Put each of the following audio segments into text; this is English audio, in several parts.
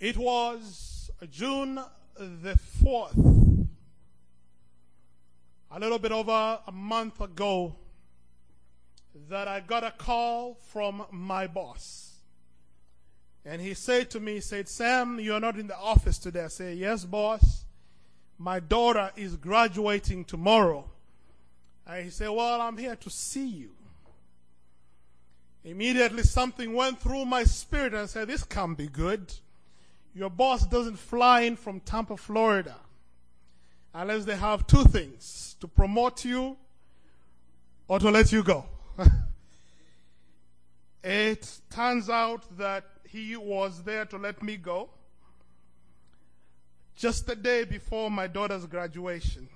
It was June the 4th, a little bit over a month ago, that I got a call from my boss. And he said to me, he said, Sam, you're not in the office today. I said, yes, boss. My daughter is graduating tomorrow. And he said, well, I'm here to see you. Immediately something went through my spirit and I said, this can't be good. Your boss doesn't fly in from Tampa, Florida, unless they have two things to promote you or to let you go. it turns out that he was there to let me go just the day before my daughter's graduation.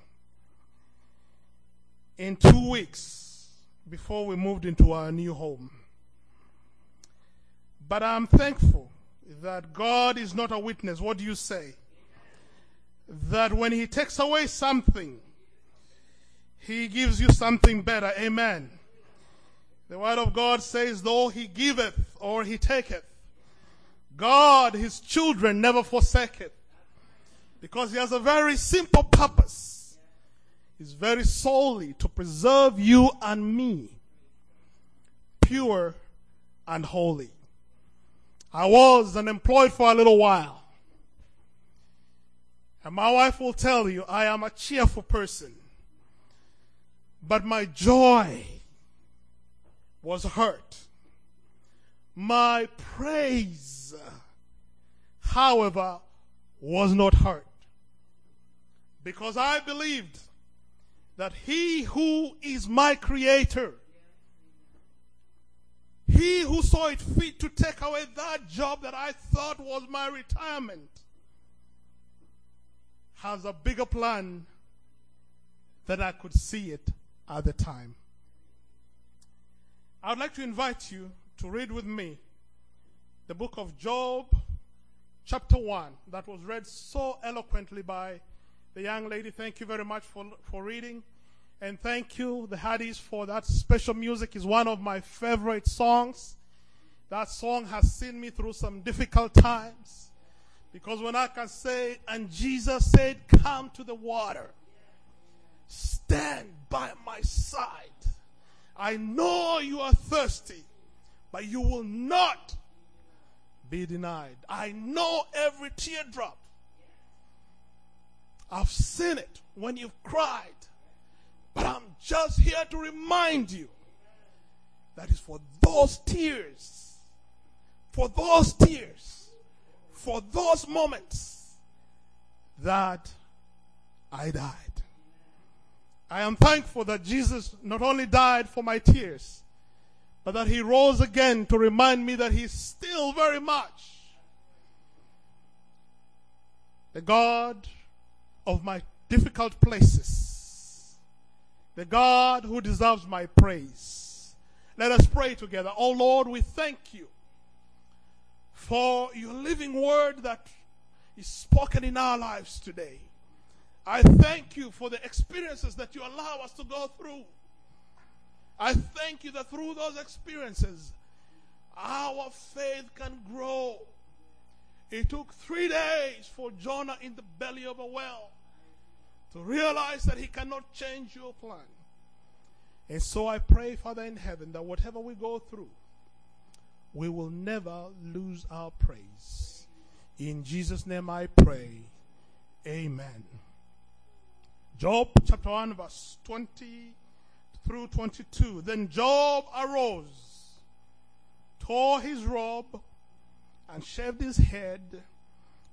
In two weeks before we moved into our new home. But I'm thankful that God is not a witness. What do you say? That when He takes away something, He gives you something better. Amen. The Word of God says, though He giveth or He taketh, God, His children, never forsaketh. Because He has a very simple purpose. It's very solely to preserve you and me pure and holy. I was unemployed for a little while. And my wife will tell you I am a cheerful person. But my joy was hurt. My praise, however, was not hurt. Because I believed that he who is my creator he who saw it fit to take away that job that I thought was my retirement has a bigger plan than I could see it at the time. I would like to invite you to read with me the book of Job, chapter 1, that was read so eloquently by the young lady. Thank you very much for, for reading. And thank you, the Haddies, for that special music. is one of my favorite songs. That song has seen me through some difficult times. Because when I can say, and Jesus said, Come to the water, stand by my side. I know you are thirsty, but you will not be denied. I know every teardrop. I've seen it when you've cried. But I'm just here to remind you that is for those tears, for those tears, for those moments that I died. I am thankful that Jesus not only died for my tears, but that he rose again to remind me that he's still very much the God of my difficult places the God who deserves my praise. Let us pray together. Oh Lord, we thank you for your living word that is spoken in our lives today. I thank you for the experiences that you allow us to go through. I thank you that through those experiences, our faith can grow. It took three days for Jonah in the belly of a whale to realize that He cannot change your plan. And so I pray, Father in heaven, that whatever we go through, we will never lose our praise. In Jesus' name I pray. Amen. Job chapter 1, verse 20 through 22. Then Job arose, tore his robe, and shaved his head,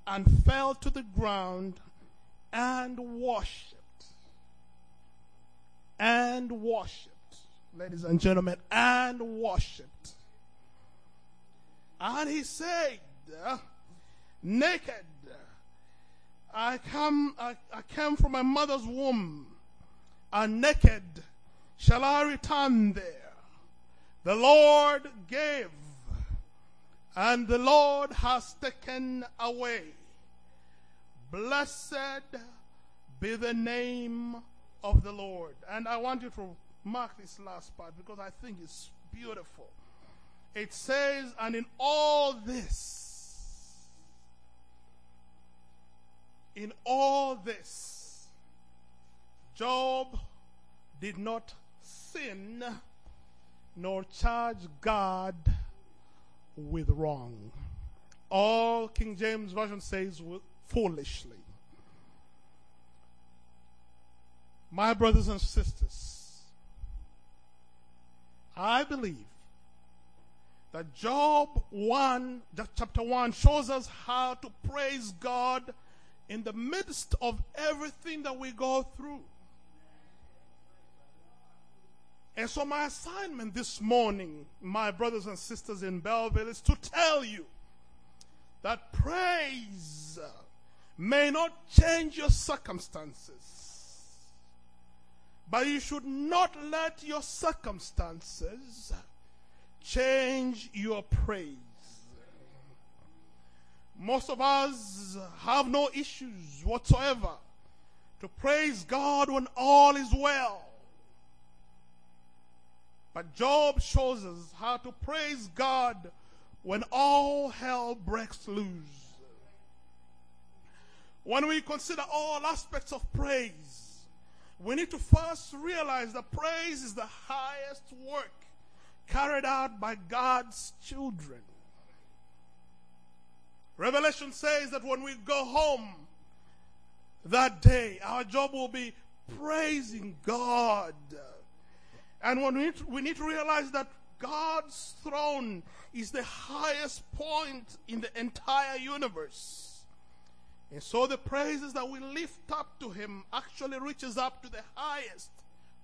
and fell to the ground and worshipped. And worshipped. Ladies and gentlemen, and worshipped. And he said, Naked, I come, I, I came from my mother's womb, and naked shall I return there. The Lord gave, and the Lord has taken away. Blessed be the name of the Lord. And I want you to mark this last part because I think it's beautiful. It says, and in all this, In all this, Job did not sin nor charge God with wrong. All King James Version says foolishly. My brothers and sisters, I believe that Job 1, chapter 1, shows us how to praise God in the midst of everything that we go through. And so, my assignment this morning, my brothers and sisters in Belleville, is to tell you that praise may not change your circumstances, but you should not let your circumstances change your praise. Most of us have no issues whatsoever to praise God when all is well. But Job shows us how to praise God when all hell breaks loose. When we consider all aspects of praise, we need to first realize that praise is the highest work carried out by God's children. Revelation says that when we go home that day, our job will be praising God. And when we we need to realize that God's throne is the highest point in the entire universe. And so the praises that we lift up to him actually reaches up to the highest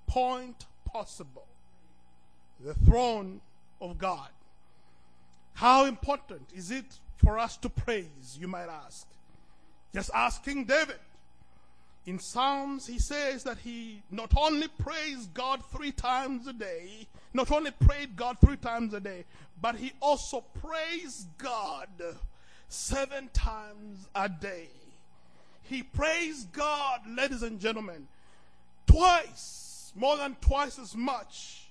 point possible. The throne of God. How important is it for us to praise, you might ask? Just ask King David. In Psalms, he says that he not only praised God three times a day, not only prayed God three times a day, but he also praised God seven times a day. He praised God, ladies and gentlemen, twice, more than twice as much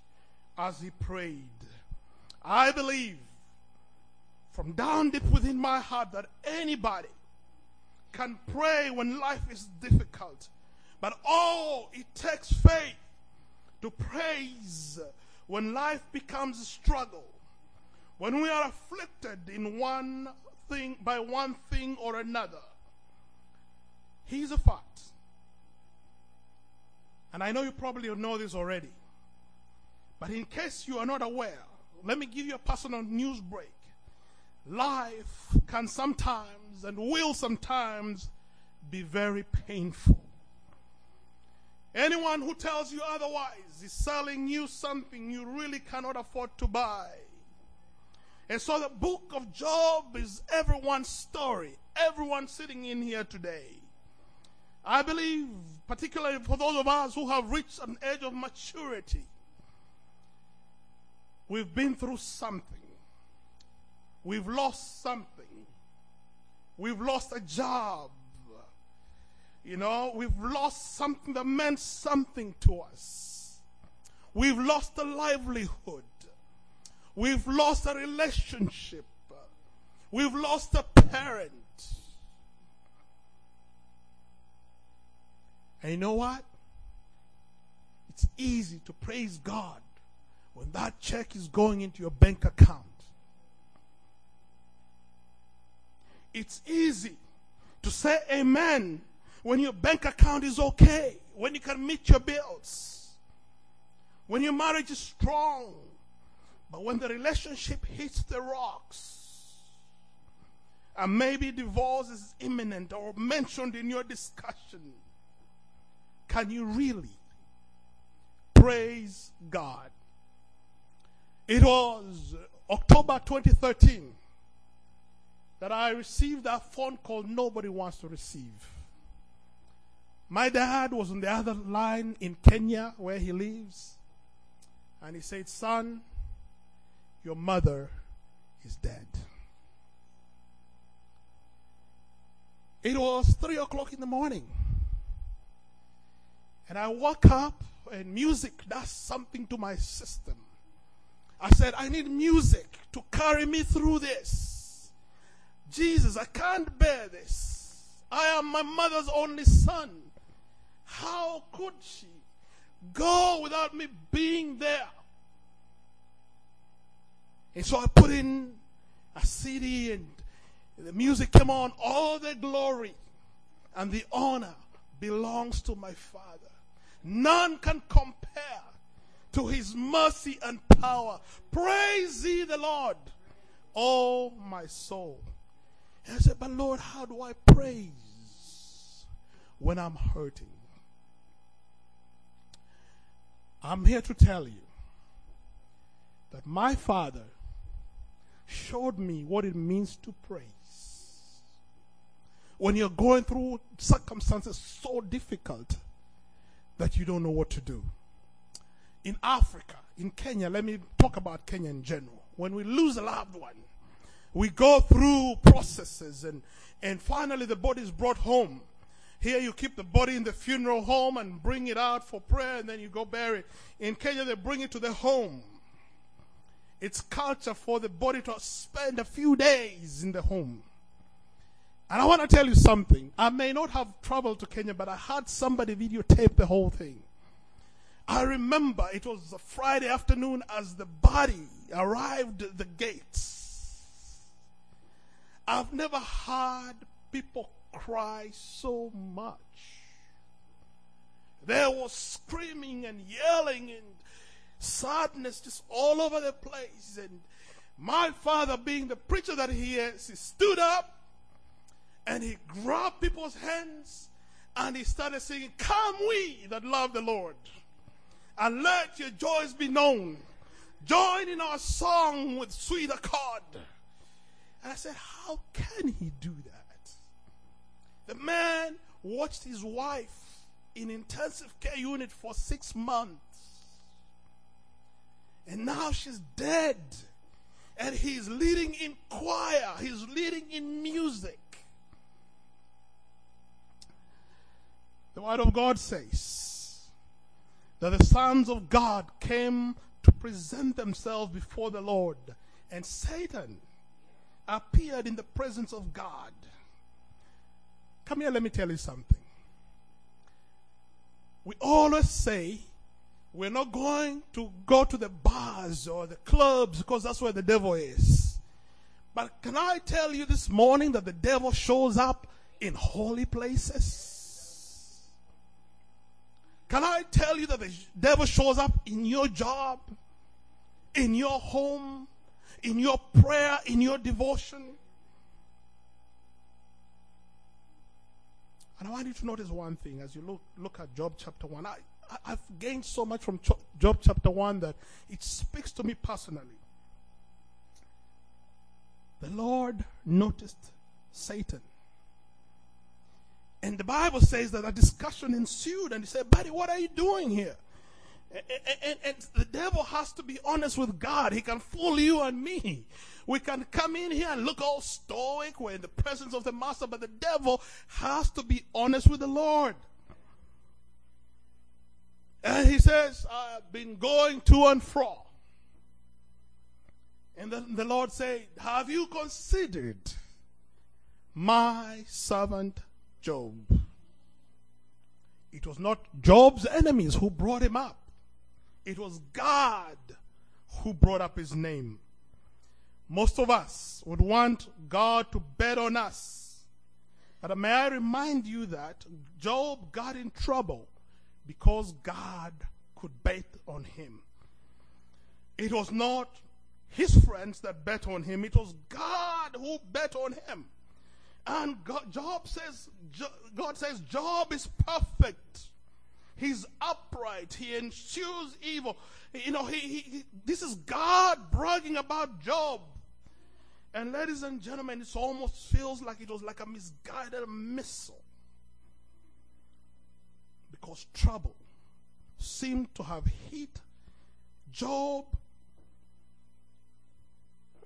as he prayed. I believe from down deep within my heart that anybody can pray when life is difficult. But oh, it takes faith to praise when life becomes a struggle. When we are afflicted in one thing by one thing or another. Here's a fact. And I know you probably know this already. But in case you are not aware, let me give you a personal news break life can sometimes and will sometimes be very painful. Anyone who tells you otherwise is selling you something you really cannot afford to buy. And so the book of Job is everyone's story, everyone sitting in here today. I believe, particularly for those of us who have reached an age of maturity, we've been through something. We've lost something. We've lost a job. You know, we've lost something that meant something to us. We've lost a livelihood. We've lost a relationship. We've lost a parent. And you know what? It's easy to praise God when that check is going into your bank account. It's easy to say amen when your bank account is okay, when you can meet your bills, when your marriage is strong. But when the relationship hits the rocks, and maybe divorce is imminent or mentioned in your discussion, can you really praise God? It was October 2013 that I received that phone call nobody wants to receive. My dad was on the other line in Kenya where he lives. And he said, Son, your mother is dead. It was three o'clock in the morning. And I woke up and music does something to my system. I said, I need music to carry me through this. Jesus, I can't bear this. I am my mother's only son. How could she go without me being there? And so I put in a CD and the music came on. All the glory and the honor belongs to my Father. None can compare to his mercy and power. Praise ye the Lord, oh my soul. And I said, But Lord, how do I praise when I'm hurting? I'm here to tell you that my Father showed me what it means to praise. When you're going through circumstances so difficult that you don't know what to do. In Africa, in Kenya, let me talk about Kenya in general. When we lose a loved one, we go through processes and, and finally the body is brought home. Here you keep the body in the funeral home and bring it out for prayer and then you go bury it. In Kenya they bring it to the home. It's culture for the body to spend a few days in the home. And I want to tell you something. I may not have traveled to Kenya, but I had somebody videotape the whole thing. I remember it was a Friday afternoon as the body arrived at the gates. I've never heard people cry so much. There was screaming and yelling and sadness just all over the place. And my father, being the preacher that he is, he stood up and he grabbed people's hands and he started singing, Come we that love the Lord, and let your joys be known. Join in our song with sweet accord. And I said, How can he do that? The man watched his wife in intensive care unit for six months. And now she's dead. And he's leading in choir, he's leading in music. The Word of God says that the sons of God came to present themselves before the Lord, and Satan appeared in the presence of God. Come here, let me tell you something. We always say we're not going to go to the bars or the clubs because that's where the devil is. But can I tell you this morning that the devil shows up in holy places? Can I tell you that the devil shows up in your job, in your home, in your prayer, in your devotion? And I want you to notice one thing as you look, look at Job chapter 1. I, I, have gained so much from Job chapter 1 that it speaks to me personally. The Lord noticed Satan and the Bible says that a discussion ensued, and he said, Buddy, what are you doing here? And, and, and, the devil has to be honest with God. He can fool you and me. We can come in here and look all stoic. We're in the presence of the master, but the devil has to be honest with the Lord. And he says, I've been going to and fro. And then the Lord said, Have you considered my servant Job. It was not Job's enemies who brought him up. It was God who brought up his name. Most of us would want God to bet on us. But may I remind you that Job got in trouble because God could bet on him. It was not his friends that bet on him, it was God who bet on him. And God, Job says, God says, Job is perfect. He's upright. He eschews evil. You know, he, he, this is God bragging about Job. And ladies and gentlemen, it almost feels like it was like a misguided missile. Because trouble seemed to have hit Job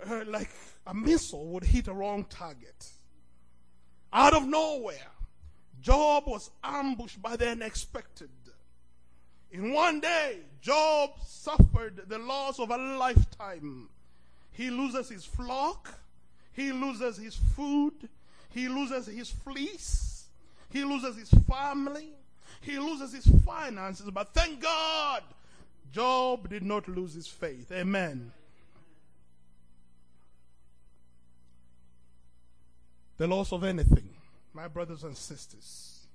uh, like a missile would hit a wrong target. Out of nowhere, Job was ambushed by the unexpected. In one day, Job suffered the loss of a lifetime. He loses his flock, he loses his food, he loses his fleece, he loses his family, he loses his finances. But thank God, Job did not lose his faith. Amen. The loss of anything, my brothers and sisters,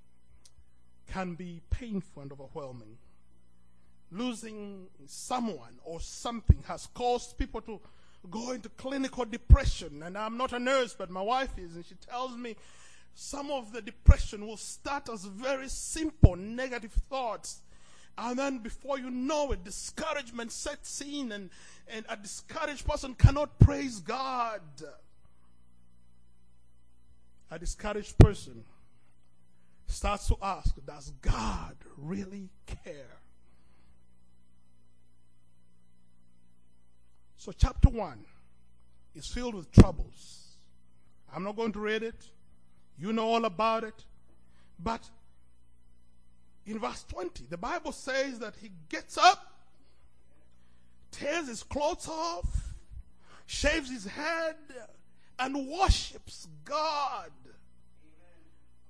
can be painful and overwhelming. Losing someone or something has caused people to go into clinical depression. And I'm not a nurse, but my wife is, and she tells me some of the depression will start as very simple negative thoughts. And then before you know it, discouragement sets in, and, and a discouraged person cannot praise God. A discouraged person starts to ask, Does God really care? So, chapter 1 is filled with troubles. I'm not going to read it. You know all about it. But in verse 20, the Bible says that he gets up, tears his clothes off, shaves his head, and worships God.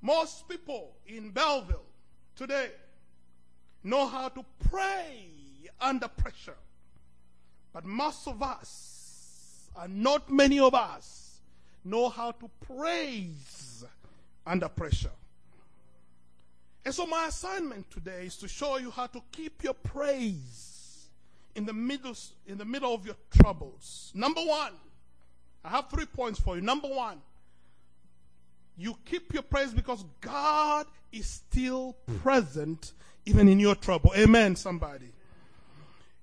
Most people in Belleville today know how to pray under pressure. But most of us, and not many of us, know how to praise under pressure. And so my assignment today is to show you how to keep your praise in the middle, in the middle of your troubles. Number one, I have three points for you. Number one, you keep your praise because God is still present even in your trouble. Amen, somebody.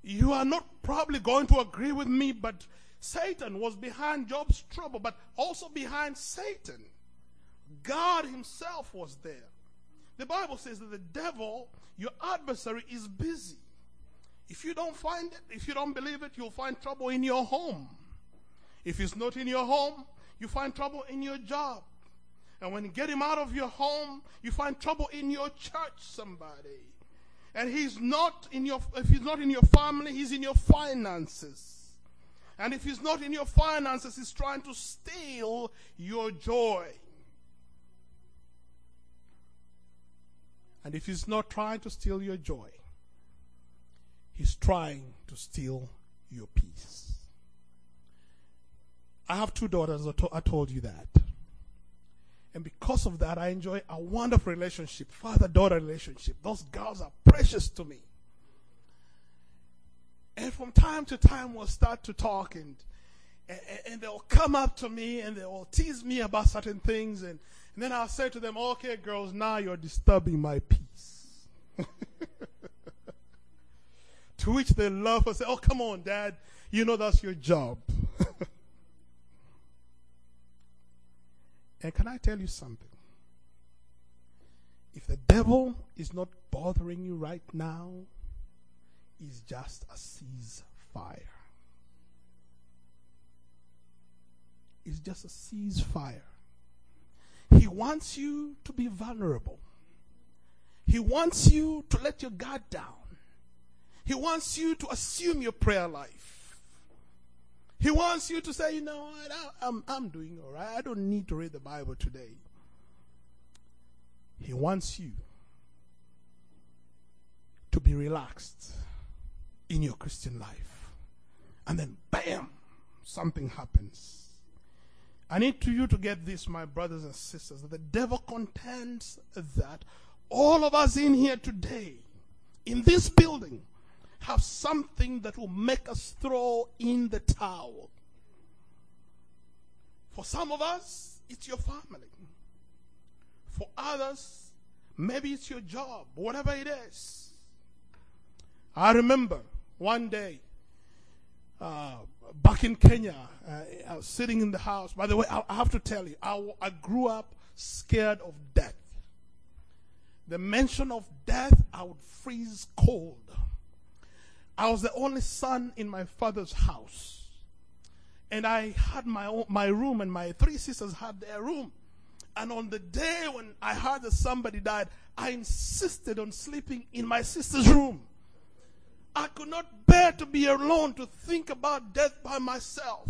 You are not probably going to agree with me, but Satan was behind Job's trouble, but also behind Satan. God himself was there. The Bible says that the devil, your adversary, is busy. If you don't find it, if you don't believe it, you'll find trouble in your home. If it's not in your home, you find trouble in your job. And when you get him out of your home, you find trouble in your church, somebody. And he's not in your, if he's not in your family, he's in your finances. And if he's not in your finances, he's trying to steal your joy. And if he's not trying to steal your joy, he's trying to steal your peace. I have two daughters, I told you that. And because of that, I enjoy a wonderful relationship, father daughter relationship. Those girls are precious to me. And from time to time, we'll start to talk, and, and, and they'll come up to me and they'll tease me about certain things. And, and then I'll say to them, Okay, girls, now you're disturbing my peace. to which they laugh and say, Oh, come on, dad. You know that's your job. And can I tell you something? If the devil is not bothering you right now, he's just a ceasefire. It's just a ceasefire. He wants you to be vulnerable. He wants you to let your guard down. He wants you to assume your prayer life. He wants you to say, you know what, I, am I'm, I'm doing all right. I don't need to read the Bible today. He wants you to be relaxed in your Christian life. And then, bam, something happens. I need to you to get this, my brothers and sisters. The devil contends that all of us in here today, in this building, have something that will make us throw in the towel. For some of us, it's your family. For others, maybe it's your job, whatever it is. I remember one day uh, back in Kenya, uh, I was sitting in the house. By the way, I, I have to tell you, I, I grew up scared of death. The mention of death, I would freeze cold. I was the only son in my father's house. And I had my own, my room and my three sisters had their room. And on the day when I heard that somebody died, I insisted on sleeping in my sister's room. I could not bear to be alone to think about death by myself.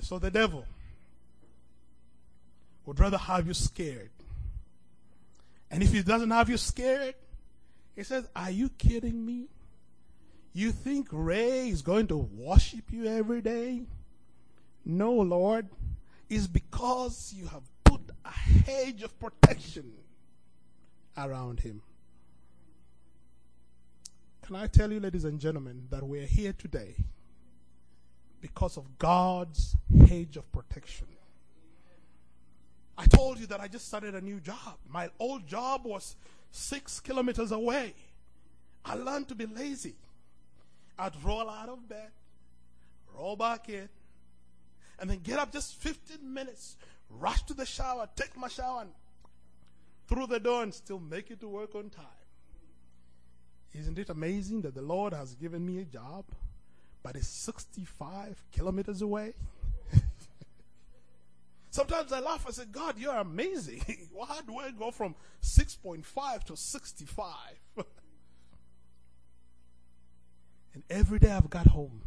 So the devil would rather have you scared. And if he doesn't have you scared, he says, Are you kidding me? You think Ray is going to worship you every day? No, Lord. It's because you have a hedge of protection around him. Can I tell you, ladies and gentlemen, that we're here today because of God's hedge of protection? I told you that I just started a new job. My old job was six kilometers away. I learned to be lazy. I'd roll out of bed, roll back in, and then get up just 15 minutes, rush to the shower, take my shower, and through the door and still make it to work on time. Isn't it amazing that the Lord has given me a job, but it's 65 kilometers away? Sometimes I laugh. I say, God, you're amazing. How do I go from 6.5 to 65? and every day I've got home.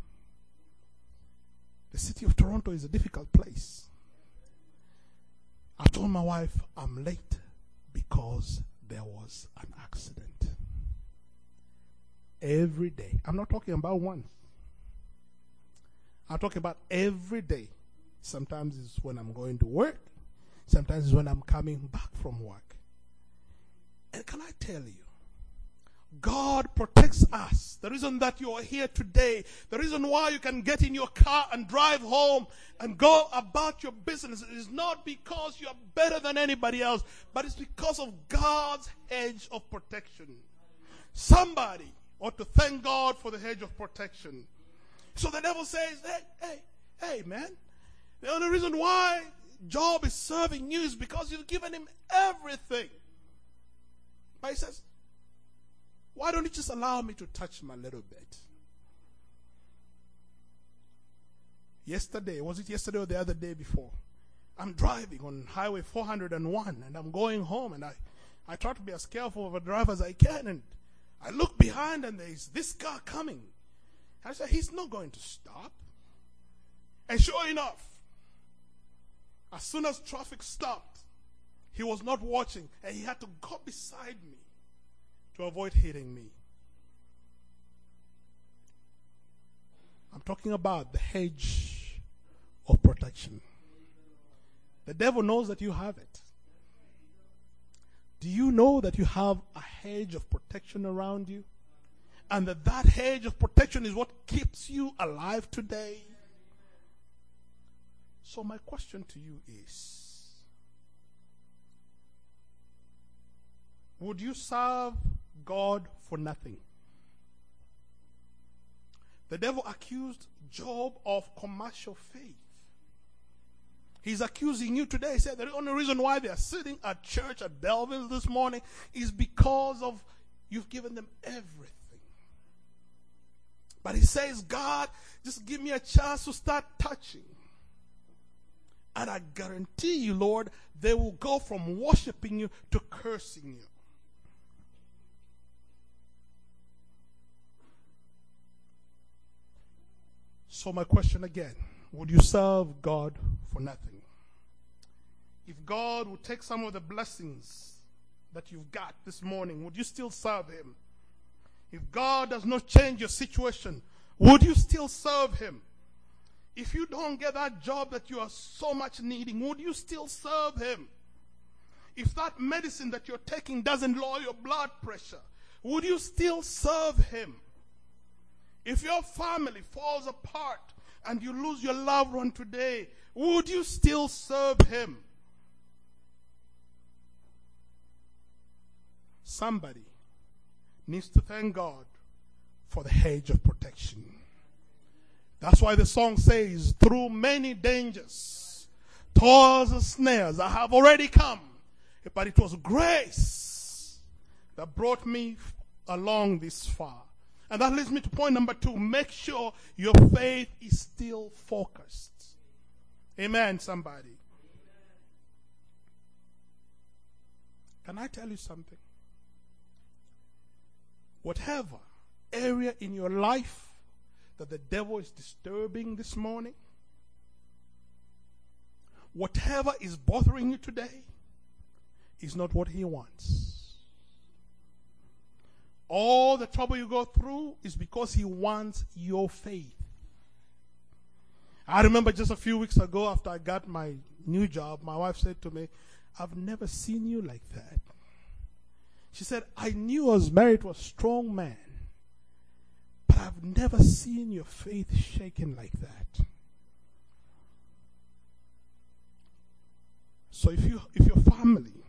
The city of Toronto is a difficult place. I told my wife I'm late because there was an accident. Every day. I'm not talking about once. I'm talking about every day. Sometimes it's when I'm going to work. Sometimes it's when I'm coming back from work. And can I tell you, God protects us. The reason that you are here today, the reason why you can get in your car and drive home and go about your business is not because you are better than anybody else, but it's because of God's hedge of protection. Somebody ought to thank God for the hedge of protection. So the devil says, hey, hey, hey, man, the only reason why Job is serving you is because you've given him everything. But he says, Why don't you just allow me to touch him a little bit? Yesterday, was it yesterday or the other day before? I'm driving on Highway 401 and I'm going home and I, I try to be as careful of a driver as I can and I look behind and there's this car coming. I said, He's not going to stop. And sure enough, as soon as traffic stopped, he was not watching and he had to go beside me to avoid hitting me. I'm talking about the hedge of protection. The devil knows that you have it. Do you know that you have a hedge of protection around you? And that that hedge of protection is what keeps you alive today? So, my question to you is Would you serve God for nothing? The devil accused Job of commercial faith. He's accusing you today. He said the only reason why they are sitting at church at Belleville this morning is because of you've given them everything. But he says, God, just give me a chance to start touching. And I guarantee you, Lord, they will go from worshiping you to cursing you. So, my question again would you serve God for nothing? If God would take some of the blessings that you've got this morning, would you still serve Him? If God does not change your situation, would you still serve Him? if you don't get that job that you are so much needing, would you still serve him? If that medicine that you're taking doesn't lower your blood pressure, would you still serve him? If your family falls apart and you lose your loved one today, would you still serve him? Somebody needs to thank God for the hedge of protection. That's why the song says, through many dangers, toils and snares, I have already come. But it was grace that brought me along this far. And that leads me to point number two. Make sure your faith is still focused. Amen, somebody. Can I tell you something? Whatever area in your life that the devil is disturbing this morning, whatever is bothering you today is not what He wants. All the trouble you go through is because He wants your faith. I remember just a few weeks ago after I got my new job, my wife said to me, I've never seen you like that. She said, I knew I was married to a strong man, but I've never seen your faith shaken like that. So if you if your family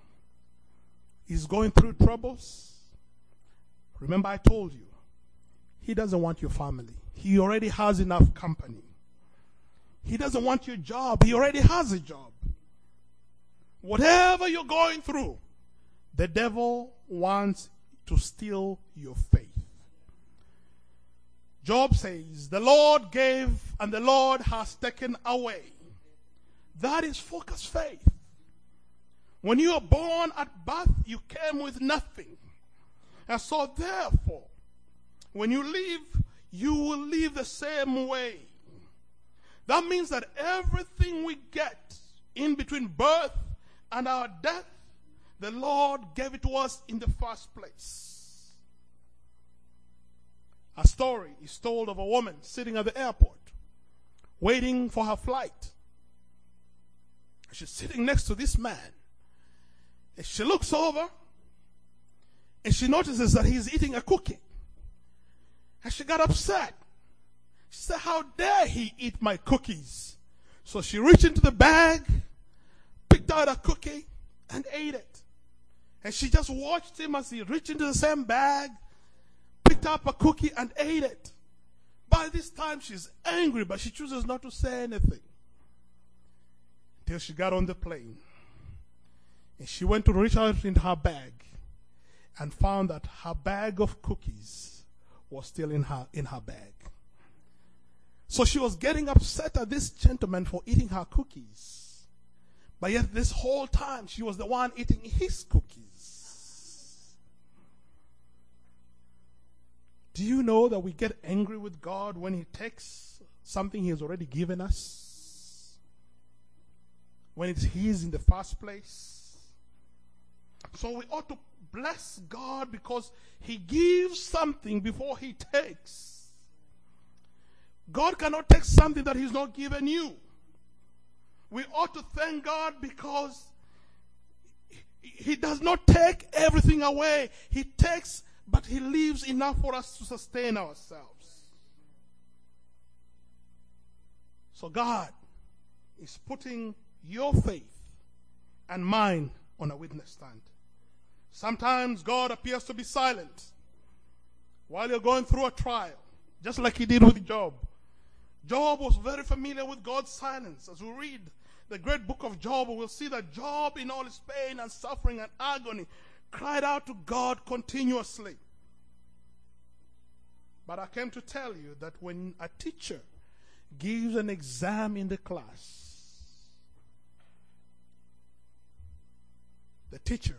is going through troubles, remember I told you, he doesn't want your family. He already has enough company. He doesn't want your job. He already has a job. Whatever you're going through, the devil wants to steal your faith. Job says, The Lord gave and the Lord has taken away. That is focused faith. When you are born at birth, you came with nothing. And so, therefore, when you live, you will live the same way. That means that everything we get in between birth and our death, the Lord gave it to us in the first place. A story is told of a woman sitting at the airport, waiting for her flight. She's sitting next to this man. And she looks over and she notices that he's eating a cookie. And she got upset. She said, How dare he eat my cookies? So she reached into the bag, picked out a cookie, and ate it. And she just watched him as he reached into the same bag, picked up a cookie, and ate it. By this time, she's angry, but she chooses not to say anything. Until she got on the plane. And she went to reach out in her bag and found that her bag of cookies was still in her, in her bag. So she was getting upset at this gentleman for eating her cookies. But yet, this whole time, she was the one eating his cookies. Do you know that we get angry with God when He takes something He has already given us? When it's His in the first place? So we ought to bless God because He gives something before He takes. God cannot take something that He's not given you. We ought to thank God because He does not take everything away. He takes, but He leaves enough for us to sustain ourselves. So God is putting your faith and mine on a witness stand. Sometimes God appears to be silent while you're going through a trial, just like He did with Job. Job was very familiar with God's silence. As we read the great book of Job, we'll see that Job, in all his pain and suffering and agony, cried out to God continuously. But I came to tell you that when a teacher gives an exam in the class, the teacher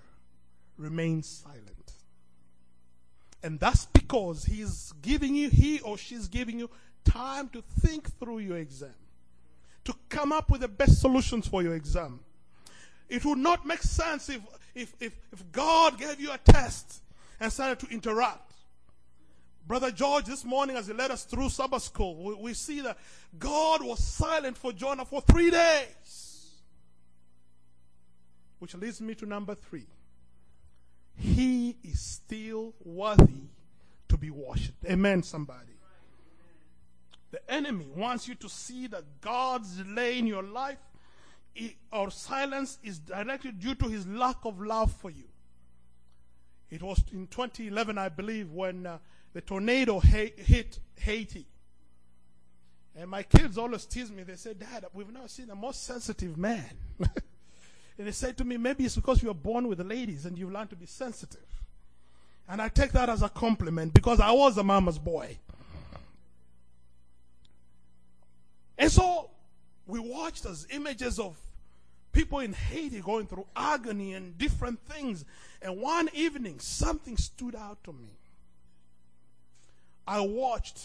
remains silent. And that's because he's giving you, he or she's giving you time to think through your exam, to come up with the best solutions for your exam. It would not make sense if, if, if, if God gave you a test and started to interrupt. Brother George, this morning as he led us through Sabbath school, we, we see that God was silent for Jonah for three days. Which leads me to number three. He is still worthy to be worshipped. Amen, somebody. The enemy wants you to see that God's delay in your life or silence is directly due to his lack of love for you. It was in 2011, I believe, when uh, the tornado hit Haiti. And my kids always tease me. They say, Dad, we've never seen a more sensitive man. and they said to me, maybe it's because you were born with ladies and you've learned to be sensitive. And I take that as a compliment because I was a mama's boy. And so we watched as images of people in Haiti going through agony and different things. And one evening, something stood out to me. I watched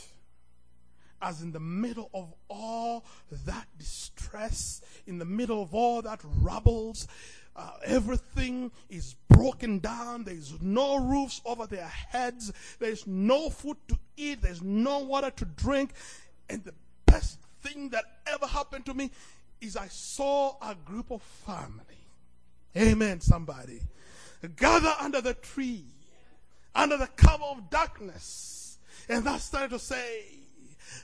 as in the middle of all that distress in the middle of all that rubbles. Uh, everything is broken down. There's no roofs over their heads. There's no food to eat. There's no water to drink. And the best thing that ever happened to me is I saw a group of family. Amen, somebody. Gather under the tree, under the cover of darkness. And I started to say,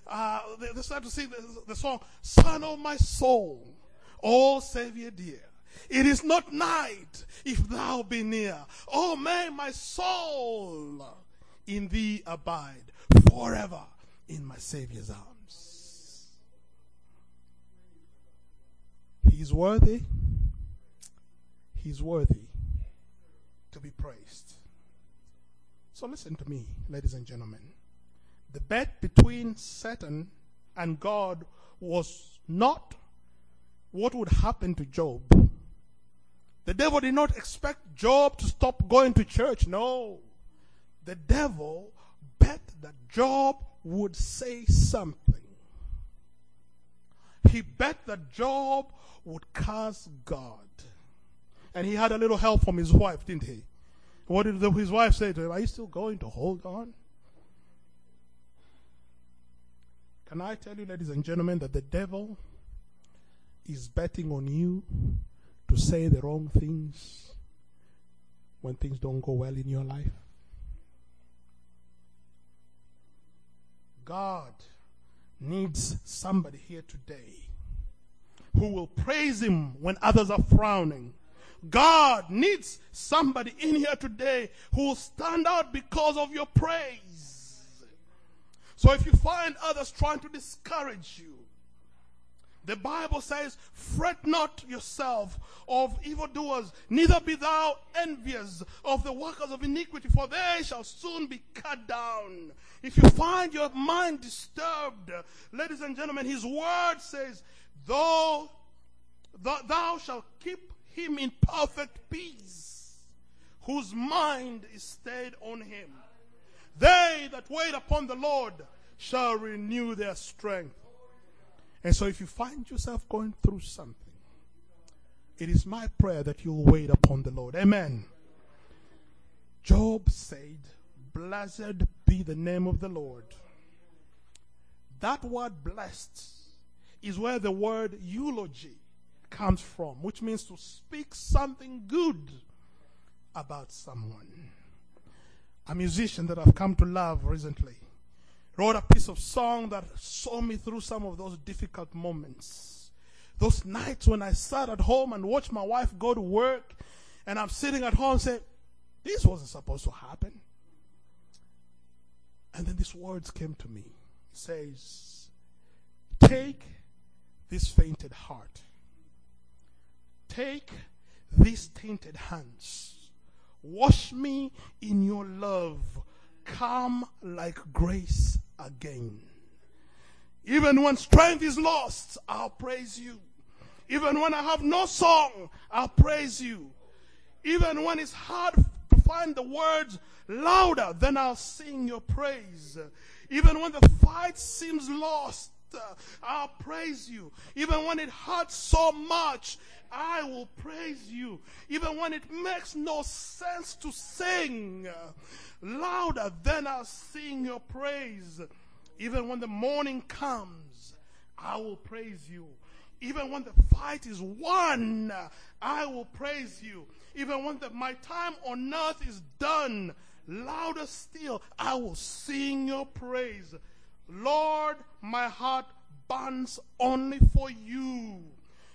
uh, they, started to sing the, the song, Sun of my soul, oh Savior dear. It is not night if thou be near. Oh, may my soul in thee abide forever in my Savior's arms. He's worthy. He's worthy to be praised. So listen to me, ladies and gentlemen. The bet between Satan and God was not what would happen to Job. The devil did not expect Job to stop going to church. No. The devil bet that Job would say something. He bet that Job would curse God. And he had a little help from his wife, didn't he? What did his wife say to him? Are you still going to hold on? Can I tell you, ladies and gentlemen, that the devil is betting on you to say the wrong things when things don't go well in your life? God needs somebody here today who will praise him when others are frowning. God needs somebody in here today who will stand out because of your praise. So if you find others trying to discourage you, the Bible says, Fret not yourself of evildoers, neither be thou envious of the workers of iniquity, for they shall soon be cut down. If you find your mind disturbed, ladies and gentlemen, his word says, Though thou shalt keep him in perfect peace, whose mind is stayed on him. They that wait upon the Lord shall renew their strength. And so if you find yourself going through something, it is my prayer that you'll wait upon the Lord. Amen. Job said, Blessed be the name of the Lord. That word blessed is where the word eulogy comes from, which means to speak something good about someone. A musician that I've come to love recently wrote a piece of song that saw me through some of those difficult moments. Those nights when I sat at home and watched my wife go to work, and I'm sitting at home saying, This wasn't supposed to happen. And then these words came to me. It says, Take this fainted heart Take these tainted hands, wash me in your love, come like grace again. Even when strength is lost, I'll praise you. Even when I have no song, I'll praise you. Even when it's hard to find the words louder, then I'll sing your praise. Even when the fight seems lost, I'll praise you. Even when it hurts so much, I will praise you. Even when it makes no sense to sing louder, than I'll sing your praise. Even when the morning comes, I will praise you. Even when the fight is won, I will praise you. Even when the, my time on earth is done, louder still, I will sing your praise. Lord, my heart burns only for you.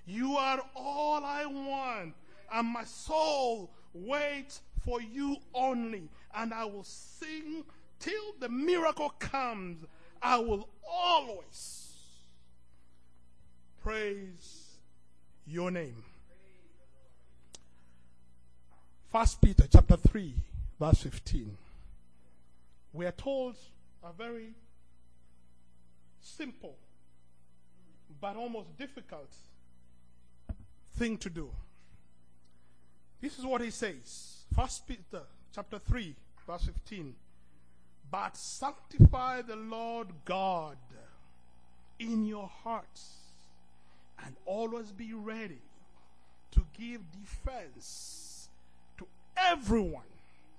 You are all I want, and my soul waits for you only. And I will sing till the miracle comes. I will always praise your name. First Peter chapter 3, verse 15. We are told a very simple but almost difficult thing to do. This is what he says. First Peter chapter 3, verse 15. But sanctify the Lord God in your hearts and always be ready to give defense to everyone,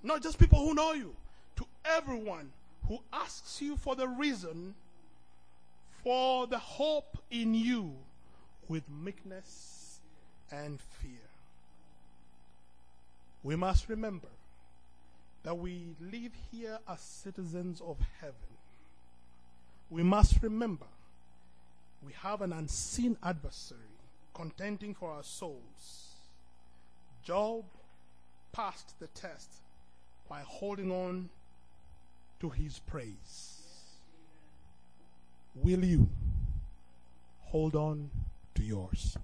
not just people who know you, to everyone who asks you for the reason for the hope in you with meekness and fear. We must remember that we live here as citizens of heaven. We must remember we have an unseen adversary contending for our souls. Job passed the test by holding on to his praise. Will you hold on to yours?